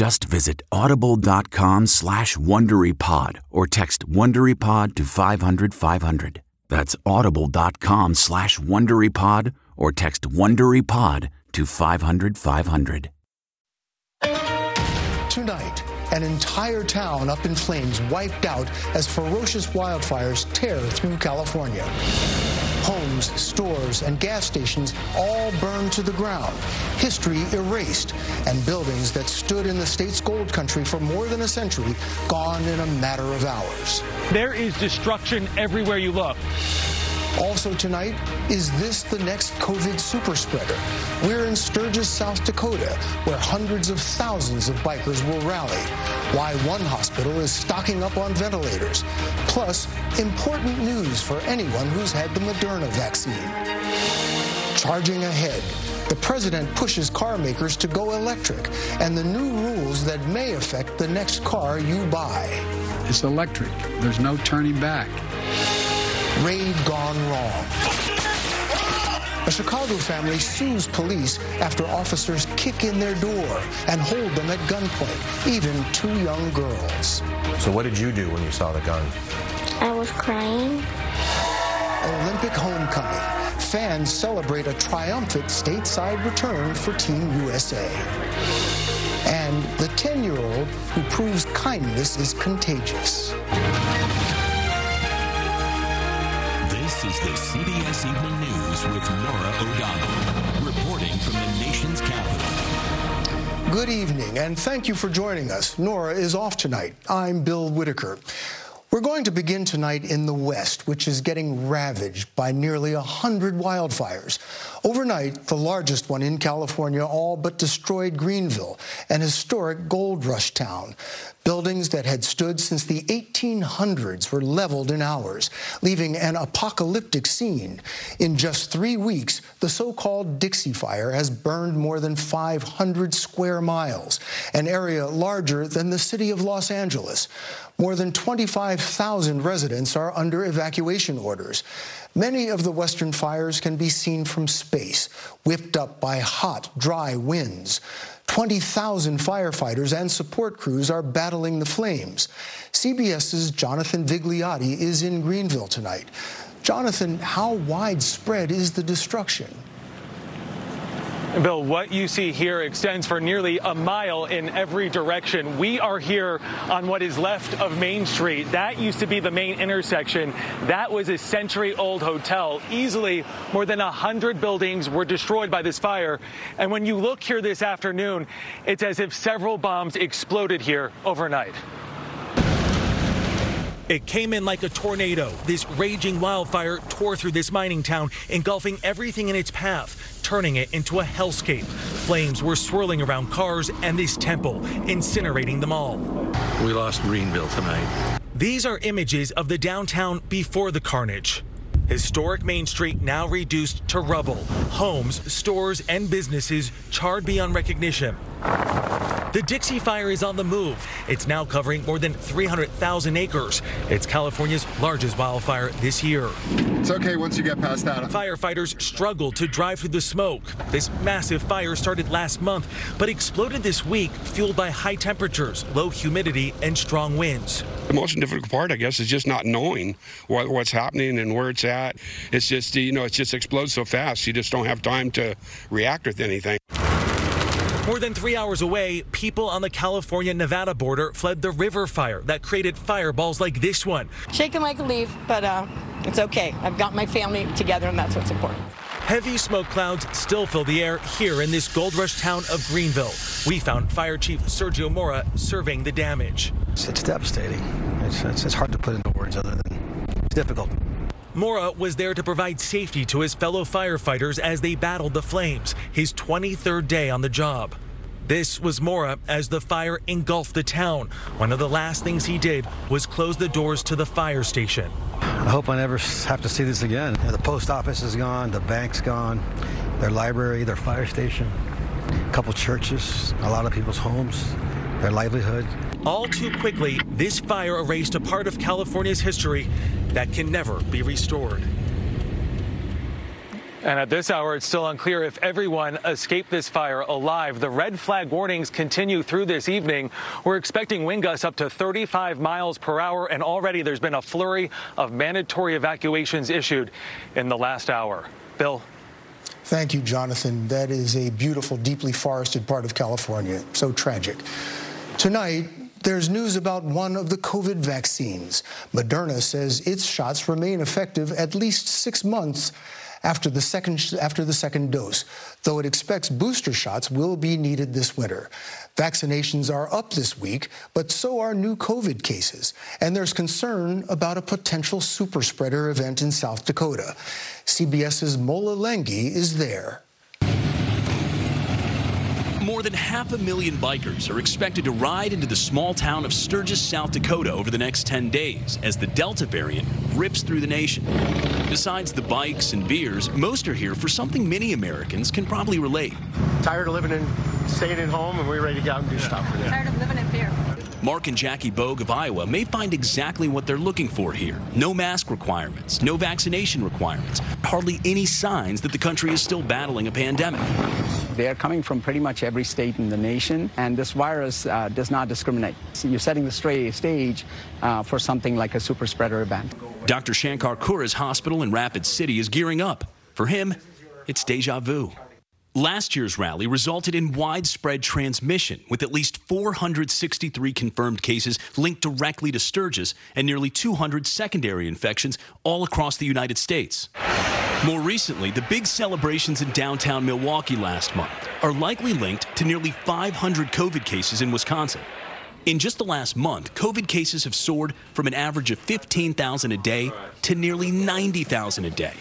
Just visit audible.com slash WonderyPod or text WonderyPod to 500, 500. That's audible.com slash WonderyPod or text WonderyPod to 500, 500. Tonight, an entire town up in flames wiped out as ferocious wildfires tear through California. Homes, stores, and gas stations all burned to the ground, history erased, and buildings that stood in the state's gold country for more than a century gone in a matter of hours. There is destruction everywhere you look. Also tonight, is this the next COVID super spreader? We're in Sturgis, South Dakota, where hundreds of thousands of bikers will rally. Why one hospital is stocking up on ventilators. Plus, important news for anyone who's had the Moderna vaccine. Charging ahead, the president pushes car makers to go electric and the new rules that may affect the next car you buy. It's electric. There's no turning back. Raid gone wrong. A Chicago family sues police after officers kick in their door and hold them at gunpoint, even two young girls. So, what did you do when you saw the gun? I was crying. Olympic homecoming. Fans celebrate a triumphant stateside return for Team USA. And the 10 year old who proves kindness is contagious. This is the CBS Evening News with Norah O'Donnell, reporting from the nation's capital. Good evening, and thank you for joining us. Norah is off tonight. I'm Bill Whitaker. We're going to begin tonight in the West, which is getting ravaged by nearly 100 wildfires. Overnight, the largest one in California all but destroyed Greenville, an historic gold rush town. Buildings that had stood since the 1800s were leveled in hours, leaving an apocalyptic scene. In just three weeks, the so-called Dixie Fire has burned more than 500 square miles, an area larger than the city of Los Angeles. More than 25,000 residents are under evacuation orders. Many of the western fires can be seen from space, whipped up by hot, dry winds. 20,000 firefighters and support crews are battling the flames. CBS's Jonathan Vigliotti is in Greenville tonight. Jonathan, how widespread is the destruction? Bill, what you see here extends for nearly a mile in every direction. We are here on what is left of Main Street. That used to be the main intersection. That was a century old hotel. Easily more than 100 buildings were destroyed by this fire. And when you look here this afternoon, it's as if several bombs exploded here overnight. It came in like a tornado. This raging wildfire tore through this mining town, engulfing everything in its path, turning it into a hellscape. Flames were swirling around cars and this temple, incinerating them all. We lost Greenville tonight. These are images of the downtown before the carnage. Historic Main Street now reduced to rubble. Homes, stores, and businesses charred beyond recognition. The Dixie Fire is on the move. It's now covering more than 300,000 acres. It's California's largest wildfire this year. It's okay once you get past that. Firefighters struggle to drive through the smoke. This massive fire started last month, but exploded this week, fueled by high temperatures, low humidity, and strong winds. The most difficult part, I guess, is just not knowing what, what's happening and where it's at. It's just, you know, it just explodes so fast. You just don't have time to react with anything. More than three hours away, people on the California Nevada border fled the river fire that created fireballs like this one. Shaking like a leaf, but uh, it's okay. I've got my family together, and that's what's important. Heavy smoke clouds still fill the air here in this gold rush town of Greenville. We found Fire Chief Sergio Mora surveying the damage. It's, it's devastating. It's, it's, it's hard to put into words other than it's difficult. Mora was there to provide safety to his fellow firefighters as they battled the flames, his 23rd day on the job. This was Mora as the fire engulfed the town. One of the last things he did was close the doors to the fire station. I hope I never have to see this again. The post office is gone, the bank's gone, their library, their fire station, a couple churches, a lot of people's homes, their livelihood. All too quickly, this fire erased a part of California's history that can never be restored. And at this hour, it's still unclear if everyone escaped this fire alive. The red flag warnings continue through this evening. We're expecting wind gusts up to 35 miles per hour, and already there's been a flurry of mandatory evacuations issued in the last hour. Bill? Thank you, Jonathan. That is a beautiful, deeply forested part of California. So tragic. Tonight, there's news about one of the COVID vaccines. Moderna says its shots remain effective at least six months after the second after the second dose, though it expects booster shots will be needed this winter. Vaccinations are up this week, but so are new COVID cases, and there's concern about a potential super spreader event in South Dakota. CBS's Mola Lenghi is there. More than half a million bikers are expected to ride into the small town of Sturgis, South Dakota over the next 10 days as the Delta variant rips through the nation. Besides the bikes and beers, most are here for something many Americans can probably relate. Tired of living in, staying at home, and we're ready to get out and do stuff. Tired of living in fear. Mark and Jackie Bogue of Iowa may find exactly what they're looking for here. No mask requirements, no vaccination requirements, hardly any signs that the country is still battling a pandemic. They are coming from pretty much every state in the nation, and this virus uh, does not discriminate. So you're setting the stage uh, for something like a super spreader event. Dr. Shankar Kurra's hospital in Rapid City is gearing up. For him, it's deja vu. Last year's rally resulted in widespread transmission, with at least 463 confirmed cases linked directly to Sturgis and nearly 200 secondary infections all across the United States. More recently, the big celebrations in downtown Milwaukee last month are likely linked to nearly 500 COVID cases in Wisconsin. In just the last month, COVID cases have soared from an average of 15,000 a day to nearly 90,000 a day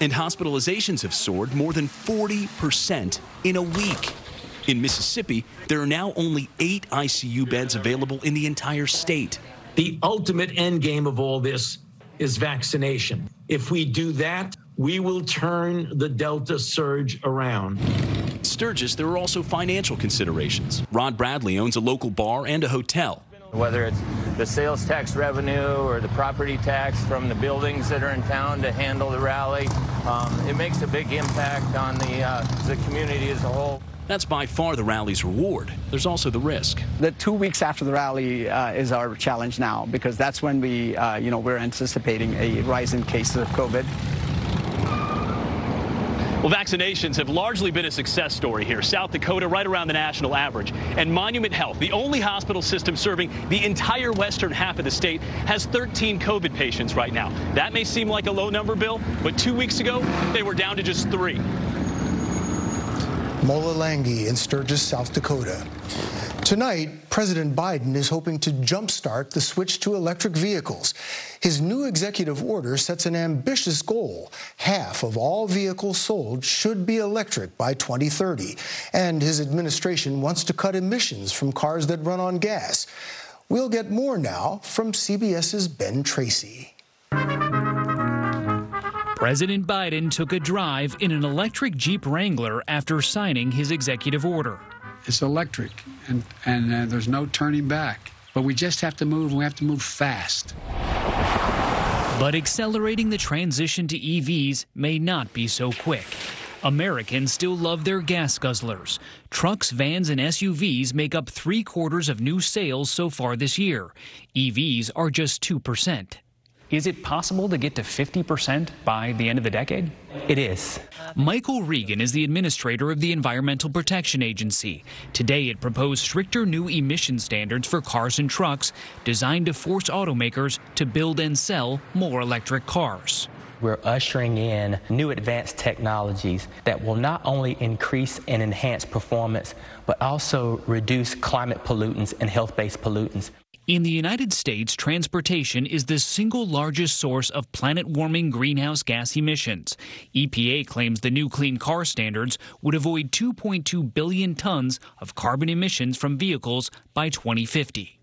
and hospitalizations have soared more than 40% in a week. In Mississippi, there are now only eight ICU beds available in the entire state. The ultimate end game of all this is vaccination. If we do that, we will turn the Delta surge around. Sturgis, there are also financial considerations. Rod Bradley owns a local bar and a hotel. Whether it's the sales tax revenue or the property tax from the buildings that are in town to handle the rally, um, it makes a big impact on the, uh, the community as a whole. That's by far the rally's reward. There's also the risk. The two weeks after the rally uh, is our challenge now because that's when we, uh, you know, we're anticipating a rise in cases of COVID. Well, vaccinations have largely been a success story here. South Dakota, right around the national average. And Monument Health, the only hospital system serving the entire western half of the state, has 13 COVID patients right now. That may seem like a low number, Bill, but two weeks ago, they were down to just three. Mola Lenghi in Sturgis, South Dakota. Tonight, President Biden is hoping to jumpstart the switch to electric vehicles. His new executive order sets an ambitious goal. Half of all vehicles sold should be electric by 2030. And his administration wants to cut emissions from cars that run on gas. We'll get more now from CBS's Ben Tracy. President Biden took a drive in an electric Jeep Wrangler after signing his executive order. It's electric, and, and uh, there's no turning back. But we just have to move, and we have to move fast. But accelerating the transition to EVs may not be so quick. Americans still love their gas guzzlers. Trucks, vans, and SUVs make up three quarters of new sales so far this year. EVs are just 2%. Is it possible to get to 50% by the end of the decade? It is. Michael Regan is the administrator of the Environmental Protection Agency. Today, it proposed stricter new emission standards for cars and trucks designed to force automakers to build and sell more electric cars. We're ushering in new advanced technologies that will not only increase and enhance performance, but also reduce climate pollutants and health based pollutants. In the United States, transportation is the single largest source of planet warming greenhouse gas emissions. EPA claims the new clean car standards would avoid 2.2 billion tons of carbon emissions from vehicles by 2050.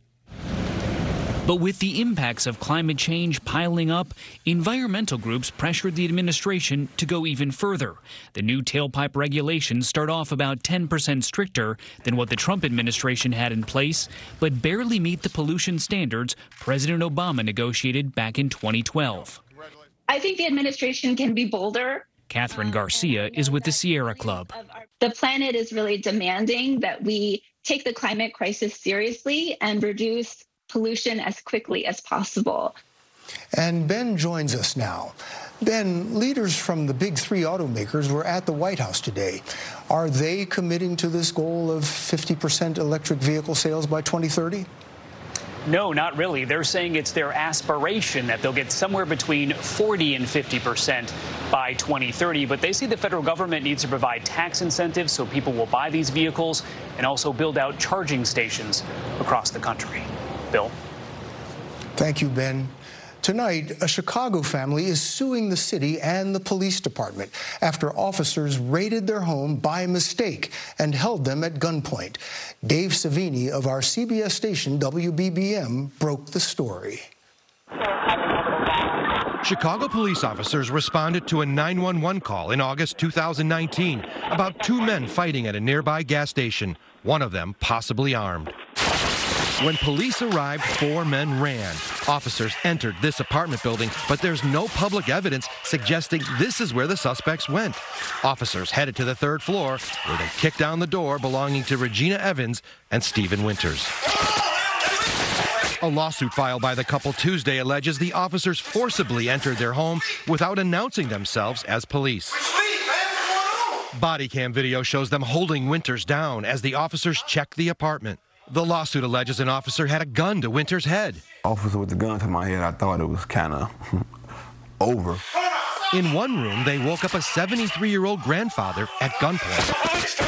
But with the impacts of climate change piling up, environmental groups pressured the administration to go even further. The new tailpipe regulations start off about 10% stricter than what the Trump administration had in place, but barely meet the pollution standards President Obama negotiated back in 2012. I think the administration can be bolder. Catherine Garcia is with the Sierra Club. The planet is really demanding that we take the climate crisis seriously and reduce pollution as quickly as possible. And Ben joins us now. Ben, leaders from the big three automakers were at the White House today. Are they committing to this goal of 50% electric vehicle sales by 2030? No, not really. They're saying it's their aspiration that they'll get somewhere between 40 and 50 percent by 2030. But they say the federal government needs to provide tax incentives so people will buy these vehicles and also build out charging stations across the country. Bill. Thank you, Ben. Tonight, a Chicago family is suing the city and the police department after officers raided their home by mistake and held them at gunpoint. Dave Savini of our CBS station WBBM broke the story. Chicago police officers responded to a 911 call in August 2019 about two men fighting at a nearby gas station, one of them possibly armed. When police arrived, four men ran. Officers entered this apartment building, but there's no public evidence suggesting this is where the suspects went. Officers headed to the third floor, where they kicked down the door belonging to Regina Evans and Stephen Winters. A lawsuit filed by the couple Tuesday alleges the officers forcibly entered their home without announcing themselves as police. Body cam video shows them holding Winters down as the officers check the apartment. The lawsuit alleges an officer had a gun to Winter's head. Officer with the gun to my head, I thought it was kind of over. In one room, they woke up a 73 year old grandfather at gunpoint.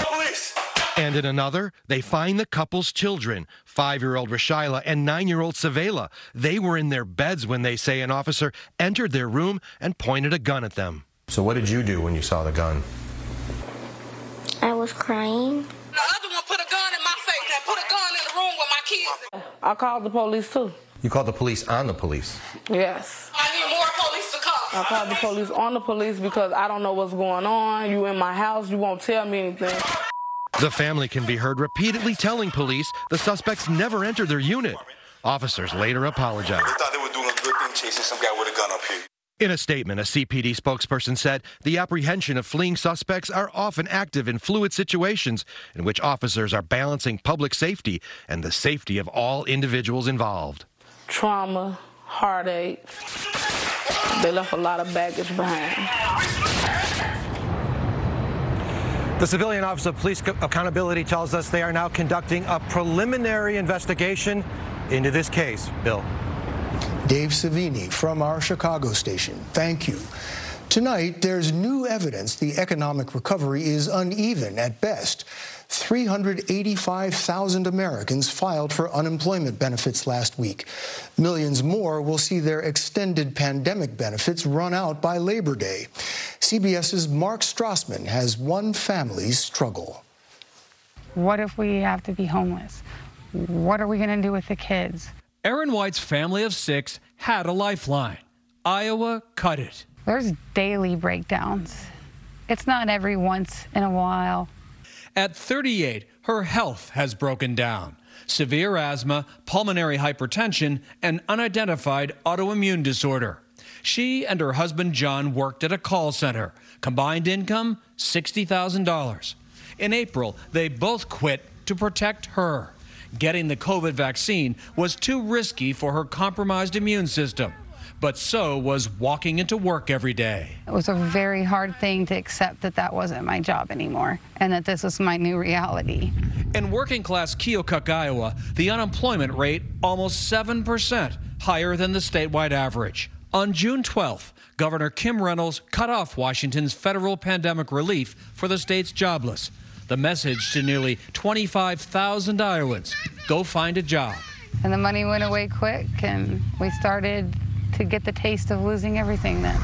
And in another, they find the couple's children, five year old Rashyla and nine year old Savela. They were in their beds when they say an officer entered their room and pointed a gun at them. So, what did you do when you saw the gun? I was crying. I called the police too. You called the police on the police? Yes. I need more police to come. I called the police on the police because I don't know what's going on. You in my house, you won't tell me anything. The family can be heard repeatedly telling police the suspects never entered their unit. Officers later apologized. They thought they were doing a good thing chasing some guy with a gun up here. In a statement, a CPD spokesperson said the apprehension of fleeing suspects are often active in fluid situations in which officers are balancing public safety and the safety of all individuals involved. Trauma, heartache. They left a lot of baggage behind. The Civilian Office of Police Accountability tells us they are now conducting a preliminary investigation into this case. Bill. Dave Savini from our Chicago station. Thank you. Tonight, there's new evidence the economic recovery is uneven at best. 385,000 Americans filed for unemployment benefits last week. Millions more will see their extended pandemic benefits run out by Labor Day. CBS's Mark Strassmann has one family's struggle. What if we have to be homeless? What are we going to do with the kids? Erin White's family of six had a lifeline. Iowa cut it. There's daily breakdowns. It's not every once in a while. At 38, her health has broken down. Severe asthma, pulmonary hypertension, and unidentified autoimmune disorder. She and her husband John worked at a call center. Combined income $60,000. In April, they both quit to protect her. Getting the COVID vaccine was too risky for her compromised immune system. But so was walking into work every day. It was a very hard thing to accept that that wasn't my job anymore and that this was my new reality. In working class Keokuk, Iowa, the unemployment rate almost 7%, higher than the statewide average. On June 12th, Governor Kim Reynolds cut off Washington's federal pandemic relief for the state's jobless. The message to nearly 25,000 Iowans go find a job. And the money went away quick, and we started to get the taste of losing everything then.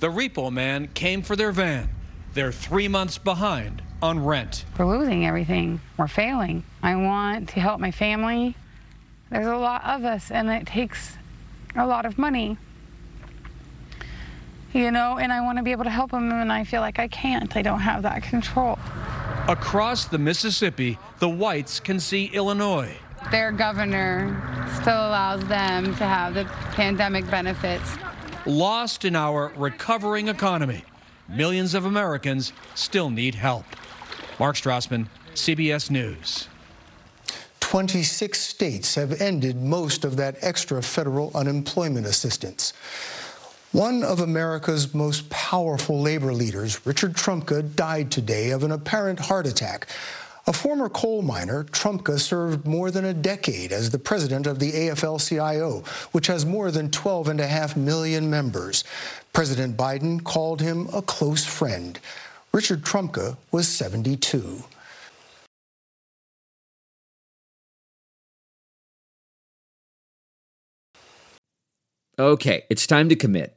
The repo man came for their van. They're three months behind on rent. We're losing everything. We're failing. I want to help my family. There's a lot of us, and it takes a lot of money you know, and I want to be able to help them, and I feel like I can't. I don't have that control. Across the Mississippi, the whites can see Illinois. Their governor still allows them to have the pandemic benefits. Lost in our recovering economy, millions of Americans still need help. Mark Strassmann, CBS News. 26 states have ended most of that extra federal unemployment assistance. One of America's most powerful labor leaders, Richard Trumka, died today of an apparent heart attack. A former coal miner, Trumka served more than a decade as the president of the AFL-CIO, which has more than 12.5 million members. President Biden called him a close friend. Richard Trumka was 72. Okay, it's time to commit.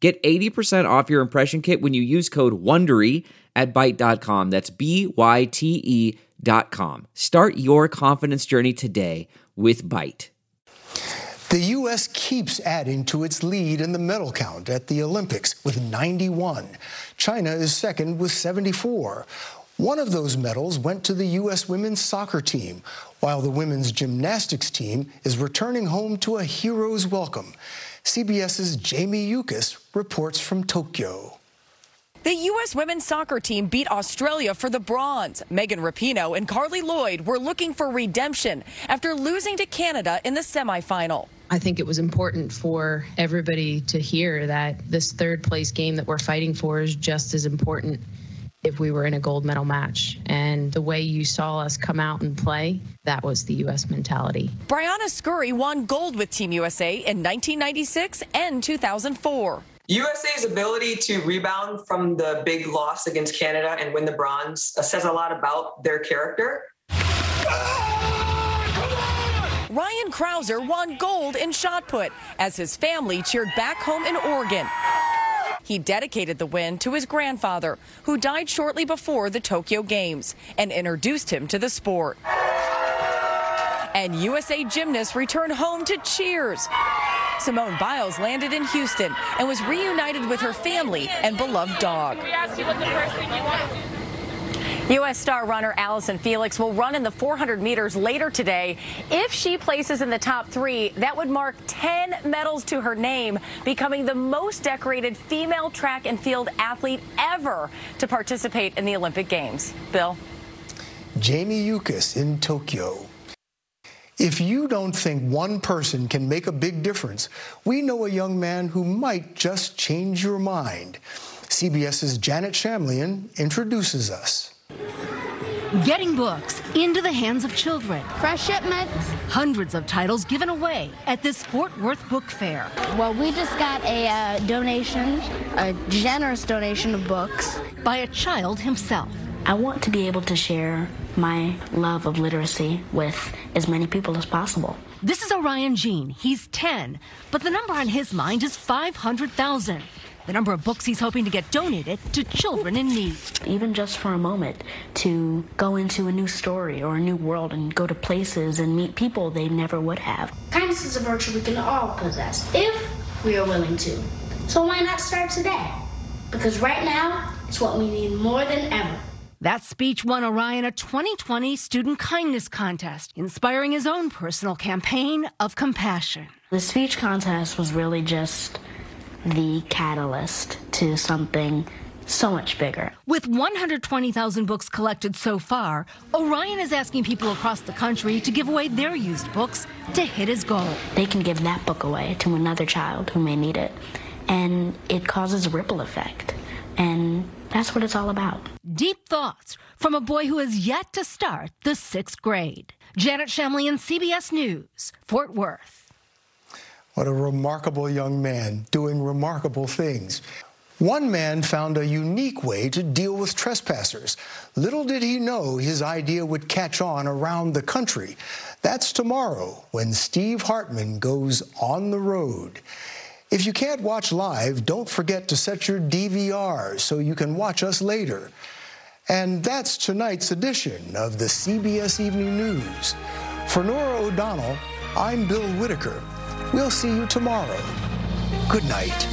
Get 80% off your impression kit when you use code WONDERY at Byte.com. That's B-Y-T-E dot com. Start your confidence journey today with Byte. The U.S. keeps adding to its lead in the medal count at the Olympics with 91. China is second with 74. One of those medals went to the U.S. women's soccer team, while the women's gymnastics team is returning home to a hero's welcome. CBS's Jamie Yuccas reports from Tokyo. The U.S. women's soccer team beat Australia for the bronze. Megan Rapinoe and Carli Lloyd were looking for redemption after losing to Canada in the semifinal. I think it was important for everybody to hear that this third place game that we're fighting for is just as important if we were in a gold medal match. And the way you saw us come out and play, that was the U.S. mentality. Briana Scurry won gold with Team USA in 1996 and 2004. USA's ability to rebound from the big loss against Canada and win the bronze uh, says a lot about their character. Ryan Crouser won gold in shot put as his family cheered back home in Oregon. He dedicated the win to his grandfather, who died shortly before the Tokyo Games, and introduced him to the sport. And USA gymnasts returned home to cheers. Simone Biles landed in Houston and was reunited with her family and beloved dog. U.S. star runner Allyson Felix will run in the 400 meters later today. If she places in the top three, that would mark 10 medals to her name, becoming the most decorated female track and field athlete ever to participate in the Olympic Games. Bill? Jamie Yuccas in Tokyo. If you don't think one person can make a big difference, we know a young man who might just change your mind. CBS's Janet Shamlian introduces us. Getting books into the hands of children. Fresh shipments. Hundreds of titles given away at this Fort Worth Book Fair. Well, we just got a uh, donation, a generous donation of books. By a child himself. I want to be able to share my love of literacy with as many people as possible. This is Orion Jean. He's 10, but the number on his mind is 500,000 the number of books he's hoping to get donated to children in need. Even just for a moment, to go into a new story or a new world and go to places and meet people they never would have. Kindness is a virtue we can all possess if we are willing to. So why not start today? Because right now, it's what we need more than ever. That speech won Orion a 2020 Student Kindness Contest, inspiring his own personal campaign of compassion. The speech contest was really just the catalyst to something so much bigger. With 120,000 books collected so far, Orion is asking people across the country to give away their used books to hit his goal. They can give that book away to another child who may need it, and it causes a ripple effect. And that's what it's all about. Deep thoughts from a boy who has yet to start the sixth grade. Janet Shamlian, CBS News, Fort Worth. What a remarkable young man doing remarkable things. One man found a unique way to deal with trespassers. Little did he know his idea would catch on around the country. That's tomorrow when Steve Hartman goes on the road. If you can't watch live, don't forget to set your DVR so you can watch us later. And that's tonight's edition of the CBS Evening News. For Norah O'Donnell, I'm Bill Whitaker. We'll see you tomorrow. Good night.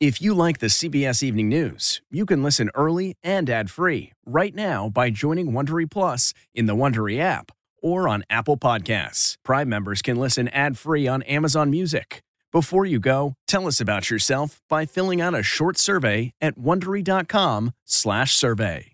If you like the CBS Evening News, you can listen early and ad-free right now by joining Wondery Plus in the Wondery app or on Apple Podcasts. Prime members can listen ad-free on Amazon Music. Before you go, tell us about yourself by filling out a short survey at wondery.com/survey.